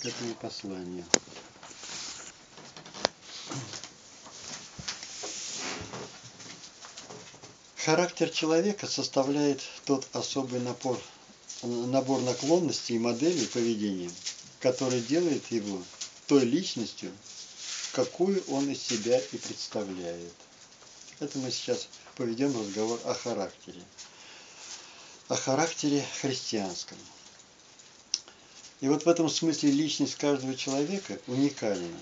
к этому посланию. Характер человека составляет тот особый напор, набор наклонностей и моделей поведения, который делает его той личностью, какую он из себя и представляет. Это мы сейчас поведем разговор о характере. О характере христианском. И вот в этом смысле личность каждого человека уникальна.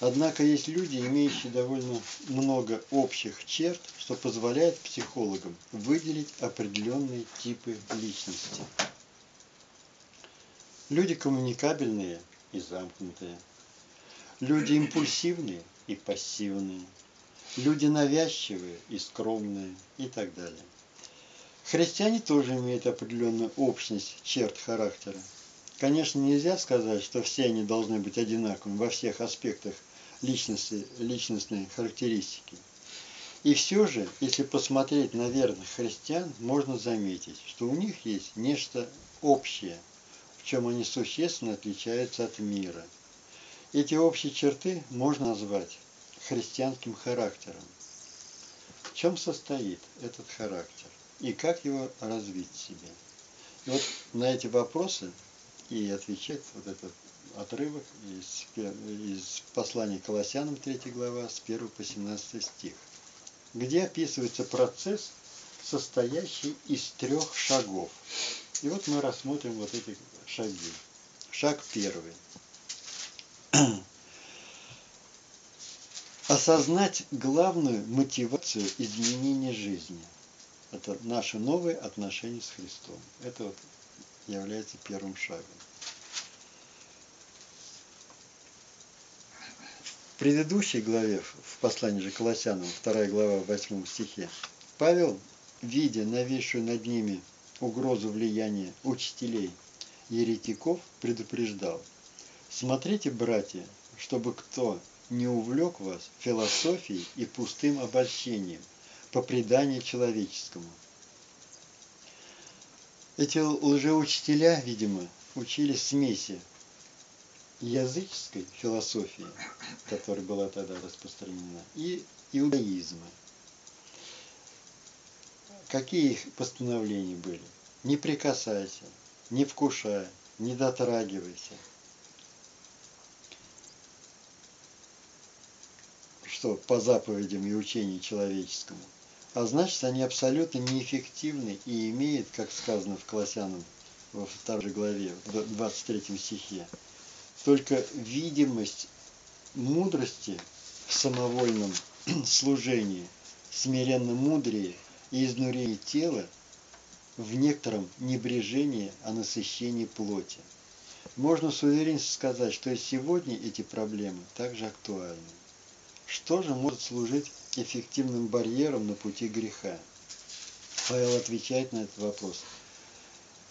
Однако есть люди, имеющие довольно много общих черт, что позволяет психологам выделить определенные типы личности. Люди коммуникабельные и замкнутые. Люди импульсивные и пассивные. Люди навязчивые и скромные и так далее. Христиане тоже имеют определенную общность черт характера. Конечно, нельзя сказать, что все они должны быть одинаковыми во всех аспектах личности, личностной характеристики. И все же, если посмотреть на верных христиан, можно заметить, что у них есть нечто общее, в чем они существенно отличаются от мира. Эти общие черты можно назвать христианским характером. В чем состоит этот характер и как его развить в себе? И вот на эти вопросы и отвечать вот этот отрывок из, из послания Колоссянам 3 глава с 1 по 17 стих, где описывается процесс, состоящий из трех шагов. И вот мы рассмотрим вот эти шаги. Шаг первый. Осознать главную мотивацию изменения жизни. Это наши новые отношения с Христом. Это вот является первым шагом. предыдущей главе, в послании же Колоссянам, 2 глава, 8 стихе, Павел, видя нависшую над ними угрозу влияния учителей еретиков, предупреждал, «Смотрите, братья, чтобы кто не увлек вас философией и пустым обольщением по преданию человеческому». Эти лжеучителя, видимо, учили смеси языческой философии, которая была тогда распространена, и иудаизма. Какие их постановления были? Не прикасайся, не вкушай, не дотрагивайся. Что по заповедям и учению человеческому. А значит, они абсолютно неэффективны и имеют, как сказано в Колоссянам во второй главе, в 23 стихе, только видимость мудрости в самовольном служении, смиренно мудрее и изнурение тела в некотором небрежении о насыщении плоти. Можно с уверенностью сказать, что и сегодня эти проблемы также актуальны. Что же может служить эффективным барьером на пути греха? Павел отвечает на этот вопрос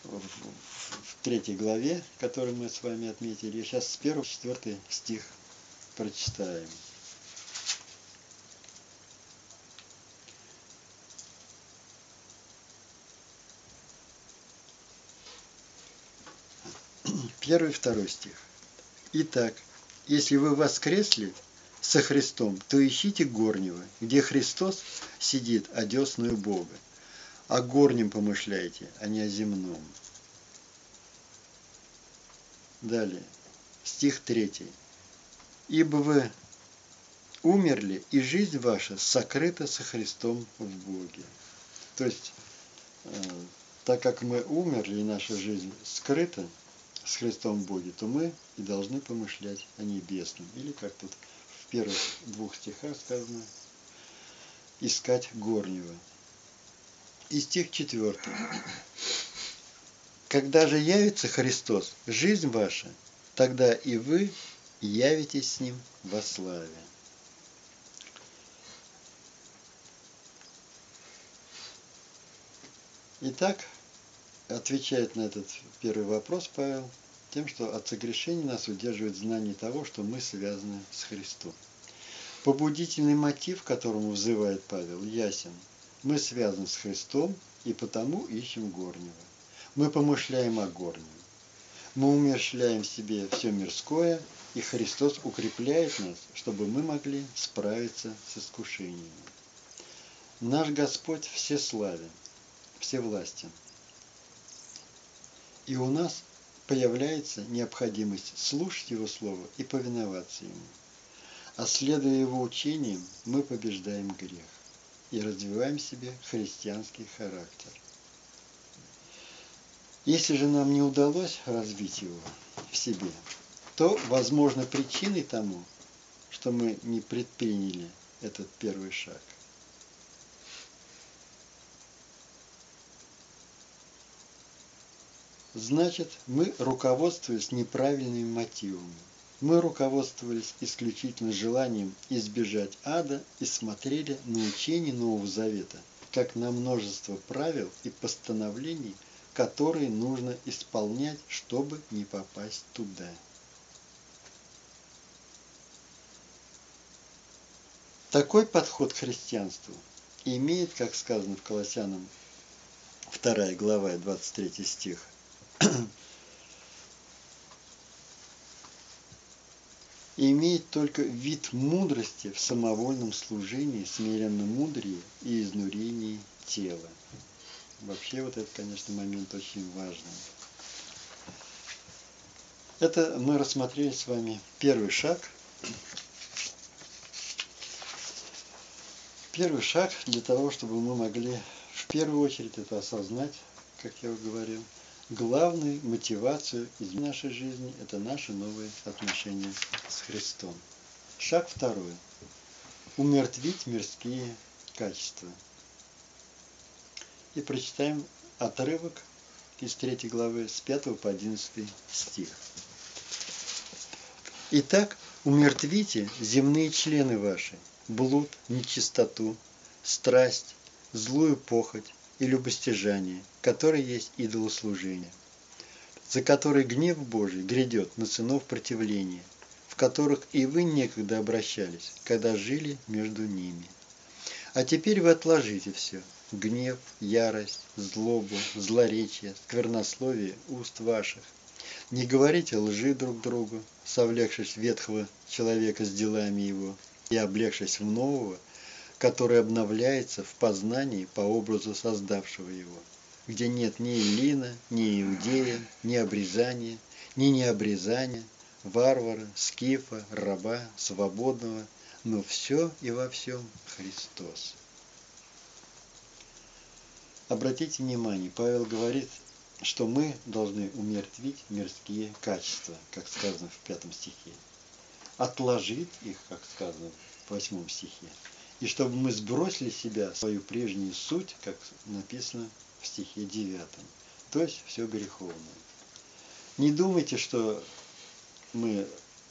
в третьей главе, которую мы с вами отметили. Сейчас с первого четвертый стих прочитаем. Первый и второй стих. Итак, если вы воскресли со Христом, то ищите горнего, где Христос сидит одесную Бога. О горнем помышляйте, а не о земном. Далее, стих 3. «Ибо вы умерли, и жизнь ваша сокрыта со Христом в Боге». То есть, э, так как мы умерли, и наша жизнь скрыта с Христом в Боге, то мы и должны помышлять о небесном. Или, как тут первых двух стихах сказано, искать горнего. И стих четвертый. Когда же явится Христос, жизнь ваша, тогда и вы явитесь с Ним во славе. Итак, отвечает на этот первый вопрос Павел тем, что от согрешения нас удерживает знание того, что мы связаны с Христом. Побудительный мотив, к которому взывает Павел, ясен. Мы связаны с Христом и потому ищем горнего мы помышляем о горнем. Мы умерщвляем в себе все мирское, и Христос укрепляет нас, чтобы мы могли справиться с искушениями. Наш Господь всеславен, всевластен. И у нас появляется необходимость слушать Его Слово и повиноваться Ему. А следуя Его учениям, мы побеждаем грех и развиваем в себе христианский характер. Если же нам не удалось развить его в себе, то, возможно, причиной тому, что мы не предприняли этот первый шаг. Значит, мы руководствуясь неправильными мотивами. Мы руководствовались исключительно желанием избежать ада и смотрели на учение Нового Завета, как на множество правил и постановлений, которые нужно исполнять, чтобы не попасть туда. Такой подход к христианству имеет, как сказано в Колоссянам 2 глава 23 стих, имеет только вид мудрости в самовольном служении, смиренно мудрее и изнурении тела. Вообще вот этот, конечно, момент очень важный. Это мы рассмотрели с вами первый шаг. Первый шаг для того, чтобы мы могли в первую очередь это осознать, как я уже говорил. Главной мотивацией из нашей жизни – это наши новые отношения с Христом. Шаг второй. Умертвить мирские качества – и прочитаем отрывок из 3 главы с 5 по 11 стих. Итак, умертвите земные члены ваши, блуд, нечистоту, страсть, злую похоть и любостяжание, которые есть идолослужение, за которые гнев Божий грядет на сынов противления, в которых и вы некогда обращались, когда жили между ними. А теперь вы отложите все – гнев, ярость, злобу, злоречие, сквернословие уст ваших. Не говорите лжи друг другу, совлекшись ветхого человека с делами его и облегшись в нового, который обновляется в познании по образу создавшего его, где нет ни Илина, ни Иудея, ни обрезания, ни необрезания, варвара, скифа, раба, свободного, но все и во всем Христос. Обратите внимание, Павел говорит, что мы должны умертвить мирские качества, как сказано в пятом стихе. Отложить их, как сказано в восьмом стихе. И чтобы мы сбросили себя свою прежнюю суть, как написано в стихе девятом. То есть все греховное. Не думайте, что мы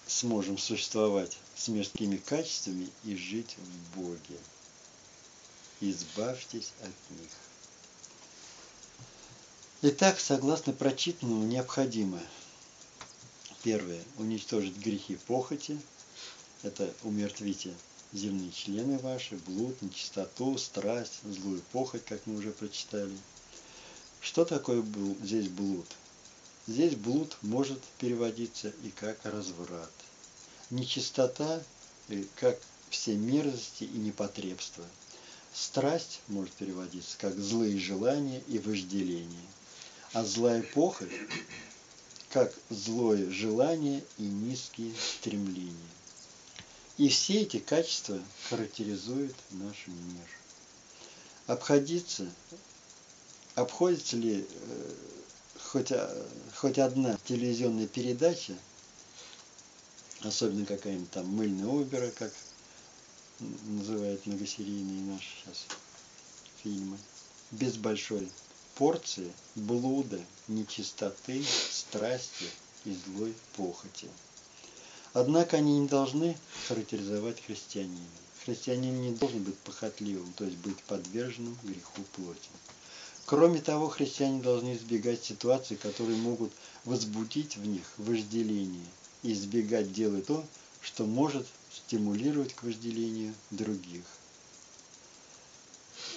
сможем существовать с мирскими качествами и жить в Боге. Избавьтесь от них. Итак, согласно прочитанному, необходимо первое – уничтожить грехи похоти, это умертвите земные члены ваши, блуд, нечистоту, страсть, злую похоть, как мы уже прочитали. Что такое здесь блуд? Здесь блуд может переводиться и как разврат. Нечистота, как все мерзости и непотребства. Страсть может переводиться как злые желания и вожделение а злая похоть как злое желание и низкие стремления. И все эти качества характеризуют наш мир. Обходиться, обходится ли э, хоть, хоть одна телевизионная передача, особенно какая-нибудь там мыльная опера, как называют многосерийные наши сейчас фильмы, без большой порции блуда, нечистоты, страсти и злой похоти. Однако они не должны характеризовать христианина. Христианин не должен быть похотливым, то есть быть подверженным греху плоти. Кроме того, христиане должны избегать ситуаций, которые могут возбудить в них вожделение, и избегать делать то, что может стимулировать к вожделению других.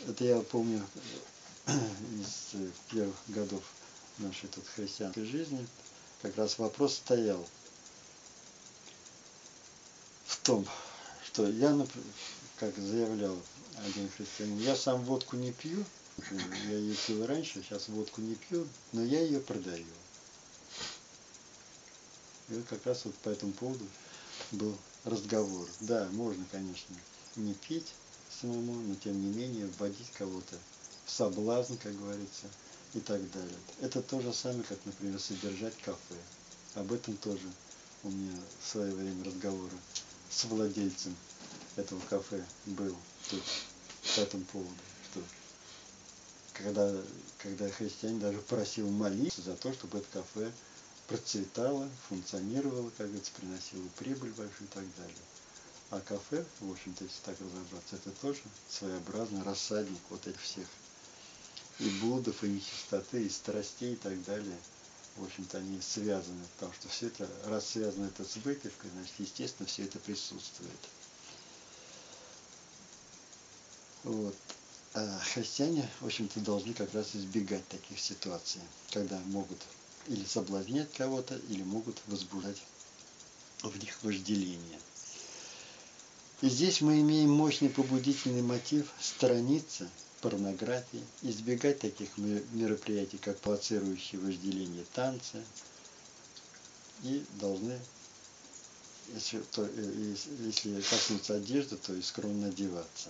Это я помню из первых годов нашей тут христианской жизни, как раз вопрос стоял том, что я, как заявлял один христианин, я сам водку не пью, я ее пил раньше, сейчас водку не пью, но я ее продаю. И вот как раз вот по этому поводу был разговор. Да, можно, конечно, не пить самому, но тем не менее вводить кого-то в соблазн, как говорится, и так далее. Это то же самое, как, например, содержать кафе. Об этом тоже у меня в свое время разговоры с владельцем этого кафе был тут по этому поводу, что когда, когда христианин даже просил молиться за то, чтобы это кафе процветало, функционировало, как говорится, приносило прибыль большую и так далее. А кафе, в общем-то, если так разобраться, это тоже своеобразный рассадник вот этих всех и блудов, и нечистоты, и страстей и так далее. В общем-то, они связаны, потому что все это, раз связано это с выпивкой, значит, естественно, все это присутствует. Вот. А христиане, в общем-то, должны как раз избегать таких ситуаций, когда могут или соблазнять кого-то, или могут возбуждать в них вожделение. И здесь мы имеем мощный побудительный мотив сторониться порнографии, избегать таких мероприятий, как провоцирующие вожделение танцы, и должны, если, то, э, если коснуться одежды, то и скромно одеваться.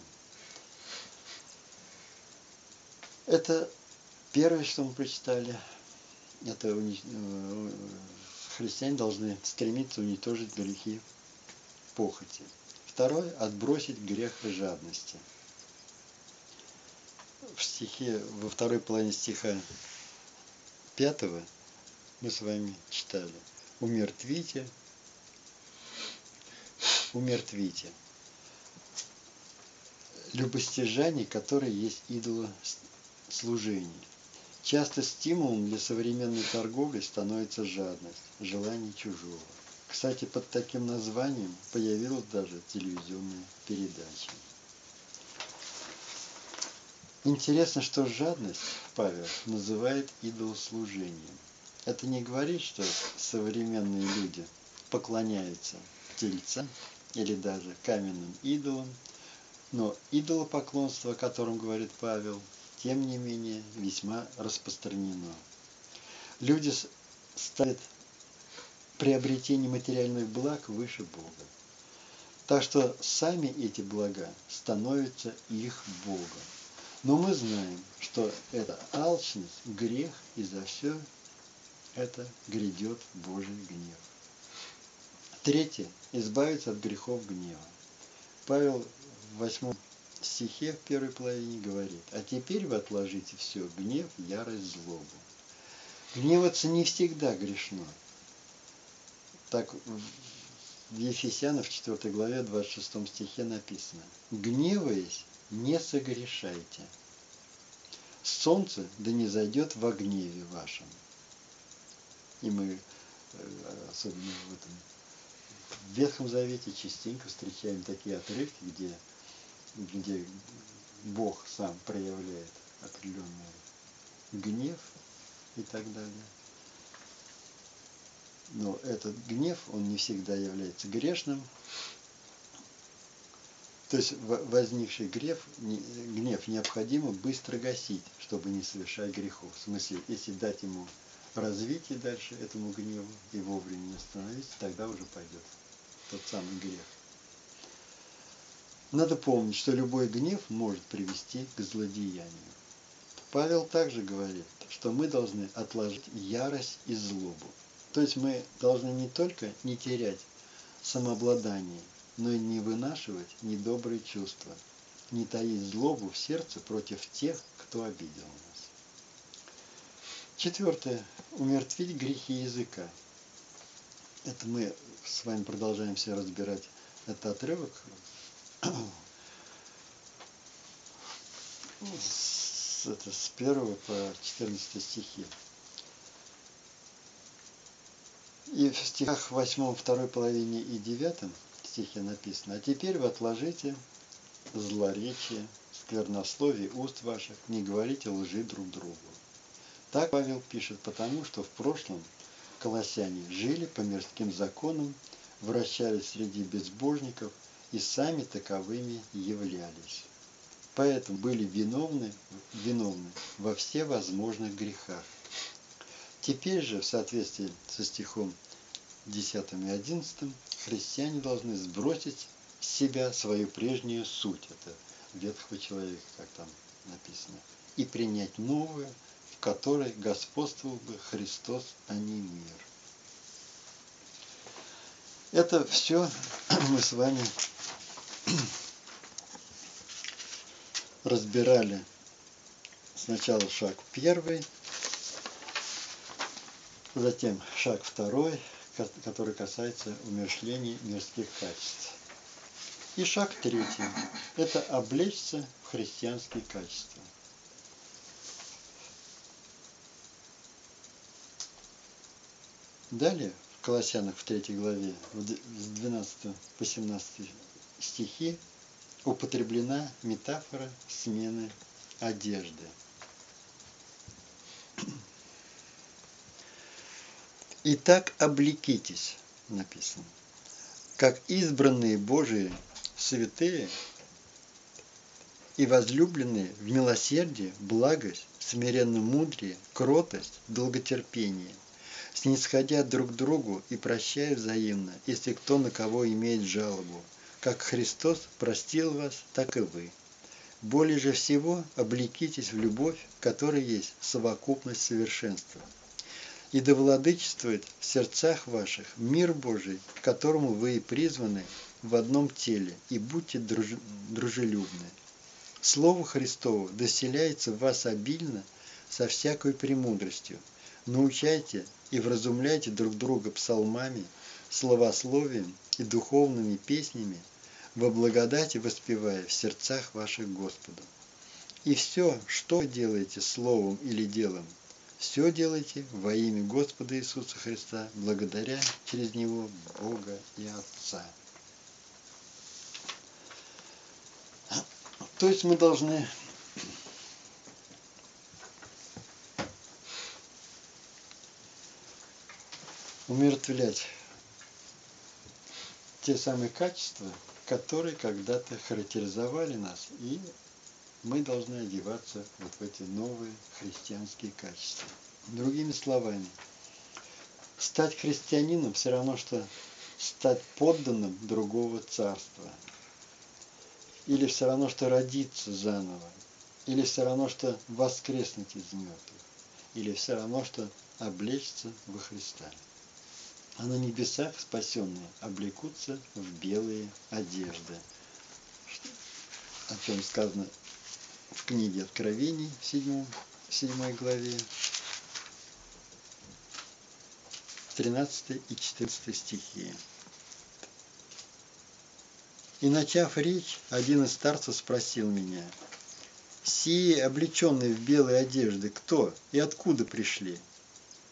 Это первое, что мы прочитали. Это э, христиане должны стремиться уничтожить грехи похоти. Второе – отбросить грех жадности. В стихе, во второй половине стиха пятого мы с вами читали «Умертвите, умертвите» любостяжание, которое есть идолослужение. Часто стимулом для современной торговли становится жадность, желание чужого. Кстати, под таким названием появилась даже телевизионная передача. Интересно, что жадность Павел называет идолослужением. Это не говорит, что современные люди поклоняются тельцам или даже каменным идолам, но идолопоклонство, о котором говорит Павел, тем не менее весьма распространено. Люди ставят приобретение материальных благ выше Бога. Так что сами эти блага становятся их Богом. Но мы знаем, что это алчность, грех, и за все это грядет Божий гнев. Третье. Избавиться от грехов гнева. Павел в восьмом стихе в первой половине говорит, а теперь вы отложите все, гнев, ярость, злобу. Гневаться не всегда грешно, так в Ефесянах 4 главе 26 стихе написано. «Гневаясь, не согрешайте. Солнце да не зайдет во гневе вашем». И мы, э, особенно в этом в Ветхом Завете, частенько встречаем такие отрывки, где, где Бог сам проявляет определенный гнев и так далее но этот гнев, он не всегда является грешным. То есть возникший гнев, гнев необходимо быстро гасить, чтобы не совершать грехов. В смысле, если дать ему развитие дальше этому гневу и вовремя не остановиться, тогда уже пойдет тот самый грех. Надо помнить, что любой гнев может привести к злодеянию. Павел также говорит, что мы должны отложить ярость и злобу. То есть мы должны не только не терять самообладание, но и не вынашивать недобрые чувства, не таить злобу в сердце против тех, кто обидел нас. Четвертое. Умертвить грехи языка. Это мы с вами продолжаем все разбирать этот отрывок с, это, с 1 по 14 стихи. И в стихах 8, второй половине и 9 стихе написано, «А теперь вы отложите злоречие, сквернословие уст ваших, не говорите лжи друг другу». Так Павел пишет, потому что в прошлом колоссяне жили по мирским законам, вращались среди безбожников и сами таковыми являлись. Поэтому были виновны, виновны во всевозможных грехах. Теперь же, в соответствии со стихом 10 и 11, христиане должны сбросить с себя свою прежнюю суть, это ветхого человека, как там написано, и принять новую, в которой господствовал бы Христос, а не мир. Это все мы с вами разбирали сначала шаг первый, затем шаг второй, который касается умершления мирских качеств. И шаг третий – это облечься в христианские качества. Далее, в Колоссянах в третьей главе, с 12 по 17 стихи, употреблена метафора смены одежды. Итак, облекитесь, написано, как избранные Божии святые и возлюбленные в милосердие, благость, смиренно мудрее, кротость, долготерпение, снисходя друг другу и прощая взаимно, если кто на кого имеет жалобу, как Христос простил вас, так и вы. Более же всего облекитесь в любовь, которая есть совокупность совершенства. И да владычествует в сердцах ваших мир Божий, к которому вы и призваны в одном теле, и будьте друж... дружелюбны. Слово Христово доселяется в вас обильно со всякой премудростью. Научайте и вразумляйте друг друга псалмами, словословием и духовными песнями, во благодати воспевая в сердцах ваших Господу. И все, что делаете словом или делом, все делайте во имя Господа Иисуса Христа, благодаря через Него Бога и Отца. То есть мы должны умиротворять те самые качества, которые когда-то характеризовали нас, и мы должны одеваться вот в эти новые христианские качества. Другими словами, стать христианином все равно, что стать подданным другого царства. Или все равно, что родиться заново. Или все равно, что воскреснуть из мертвых. Или все равно, что облечься во Христа а на небесах спасенные облекутся в белые одежды. О чем сказано в книге Откровений в 7, 7 главе, 13 и 14 стихи. И начав речь, один из старцев спросил меня, «Сие, облеченные в белые одежды, кто и откуда пришли?»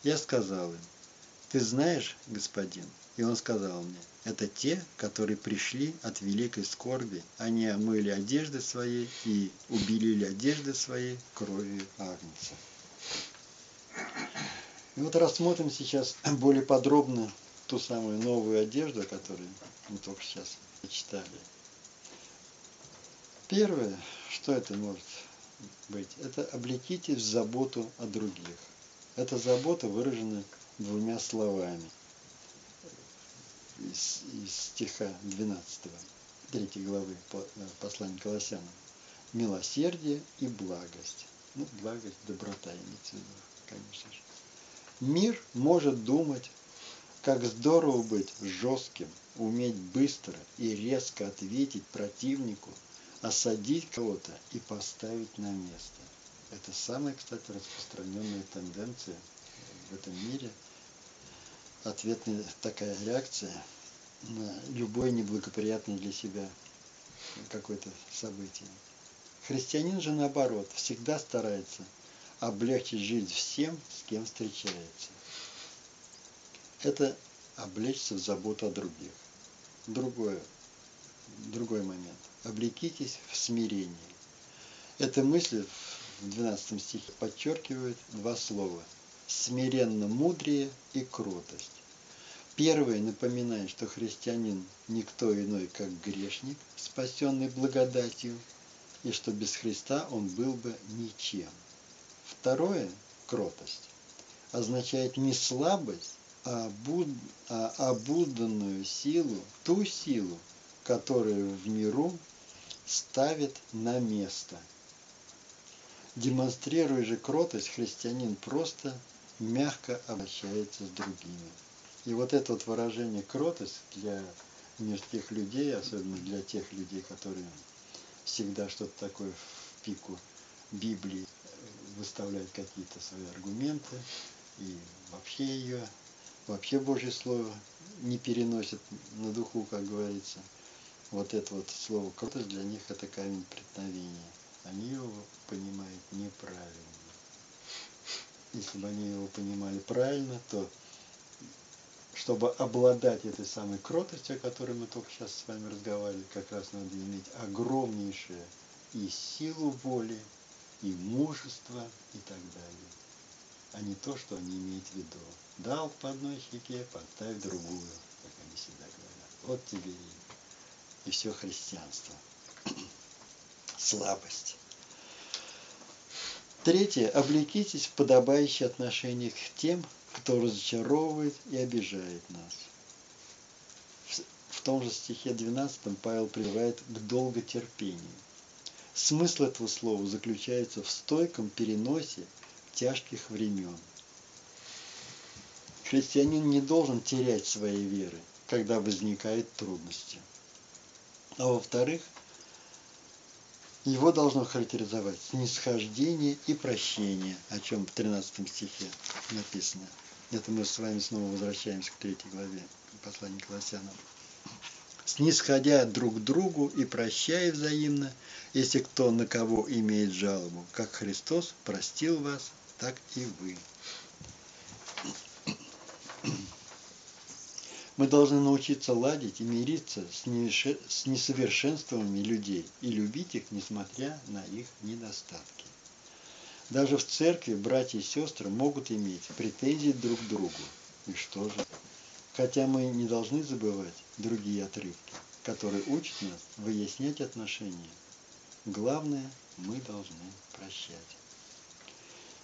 Я сказал им, ты знаешь, господин? И он сказал мне, это те, которые пришли от великой скорби. Они омыли одежды свои и убелили одежды свои кровью Агнца. И вот рассмотрим сейчас более подробно ту самую новую одежду, которую мы только сейчас читали. Первое, что это может быть, это облекитесь в заботу о других. Эта забота выражена двумя словами из, из стиха 12, 3 главы э, послания Колоссянам. Милосердие и благость. Ну, благость, доброта имеется конечно же. Мир может думать, как здорово быть жестким, уметь быстро и резко ответить противнику, осадить кого-то и поставить на место. Это самая, кстати, распространенная тенденция в этом мире – ответная такая реакция на любое неблагоприятное для себя какое-то событие. Христианин же наоборот, всегда старается облегчить жизнь всем, с кем встречается. Это облечься в заботу о других. Другое, другой момент. Облекитесь в смирении. Эта мысль в 12 стихе подчеркивает два слова. Смиренно мудрее и кротость. Первое напоминает, что христианин никто иной, как грешник, спасенный благодатью, и что без Христа он был бы ничем. Второе – кротость – означает не слабость, а, обуд, а обузданную силу, ту силу, которую в миру ставит на место. Демонстрируя же кротость, христианин просто мягко обращается с другими. И вот это вот выражение кротость для мирских людей, особенно для тех людей, которые всегда что-то такое в пику Библии выставляют какие-то свои аргументы и вообще ее, вообще Божье Слово не переносят на духу, как говорится. Вот это вот слово кротость для них это камень преткновения. Они его понимают неправильно. Если бы они его понимали правильно, то чтобы обладать этой самой кротостью, о которой мы только сейчас с вами разговаривали, как раз надо иметь огромнейшее и силу воли, и мужество, и так далее. А не то, что они имеют в виду. Дал по одной щеке, подставь другую, как они всегда говорят. Вот тебе и, и все христианство. Слабость. Третье. Облекитесь в подобающее отношение к тем, кто разочаровывает и обижает нас. В том же стихе 12 Павел призывает к долготерпению. Смысл этого слова заключается в стойком переносе тяжких времен. Христианин не должен терять своей веры, когда возникают трудности. А во-вторых, его должно характеризовать снисхождение и прощение, о чем в 13 стихе написано. Это мы с вами снова возвращаемся к третьей главе послания к Колоссянам. Снисходя друг к другу и прощая взаимно, если кто на кого имеет жалобу, как Христос простил вас, так и вы. Мы должны научиться ладить и мириться с несовершенствами людей и любить их, несмотря на их недостатки. Даже в церкви братья и сестры могут иметь претензии друг к другу. И что же? Хотя мы не должны забывать другие отрывки, которые учат нас выяснять отношения. Главное, мы должны прощать.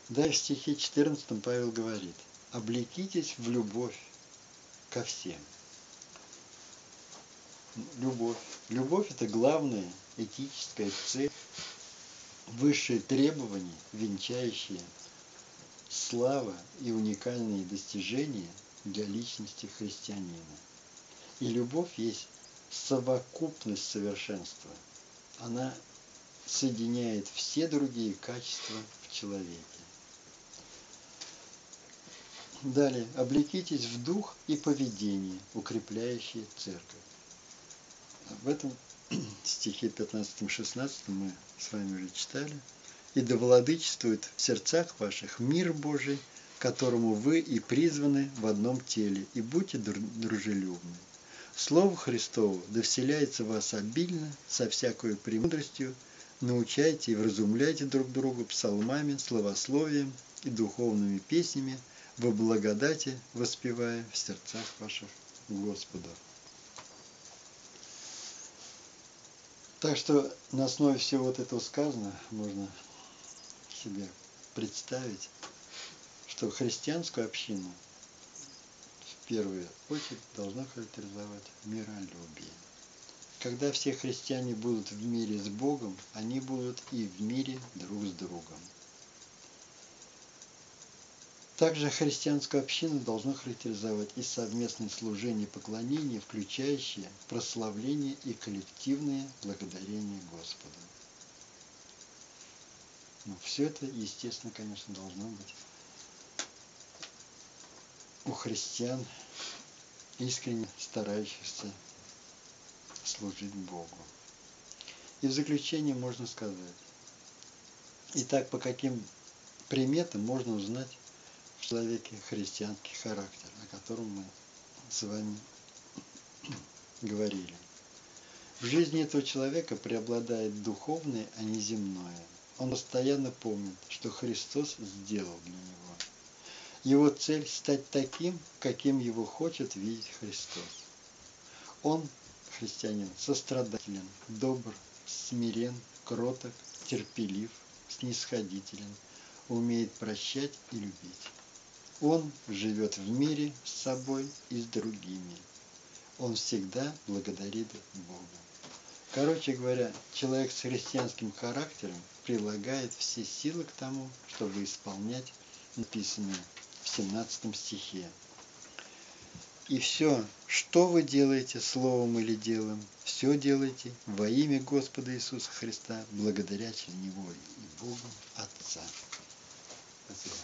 Далее в стихе 14 Павел говорит, облекитесь в любовь, ко всем. Любовь. Любовь – это главная этическая цель, высшие требования, венчающие слава и уникальные достижения для личности христианина. И любовь есть совокупность совершенства. Она соединяет все другие качества в человеке. Далее. Облекитесь в дух и поведение, укрепляющие церковь. В этом стихе 15-16 мы с вами уже читали. «И да владычествует в сердцах ваших мир Божий, которому вы и призваны в одном теле, и будьте дружелюбны. Слово Христово да вселяется в вас обильно, со всякой премудростью, научайте и вразумляйте друг друга псалмами, словословием и духовными песнями, во благодати воспевая в сердцах ваших Господа. Так что на основе всего вот этого сказано, можно себе представить, что христианскую общину в первую очередь должна характеризовать миролюбие. Когда все христиане будут в мире с Богом, они будут и в мире друг с другом. Также христианскую общину должно характеризовать и совместное служение и поклонение, включающее прославление и коллективное благодарение Господу. Но все это, естественно, конечно, должно быть у христиан, искренне старающихся служить Богу. И в заключение можно сказать, итак, по каким приметам можно узнать, человеке христианский характер, о котором мы с вами говорили. В жизни этого человека преобладает духовное, а не земное. Он постоянно помнит, что Христос сделал для него. Его цель – стать таким, каким его хочет видеть Христос. Он, христианин, сострадателен, добр, смирен, кроток, терпелив, снисходителен, умеет прощать и любить. Он живет в мире с собой и с другими. Он всегда благодарит Бога. Короче говоря, человек с христианским характером прилагает все силы к тому, чтобы исполнять написанное в 17 стихе. И все, что вы делаете словом или делом, все делайте во имя Господа Иисуса Христа, благодаря Него и Богу Отца. Спасибо.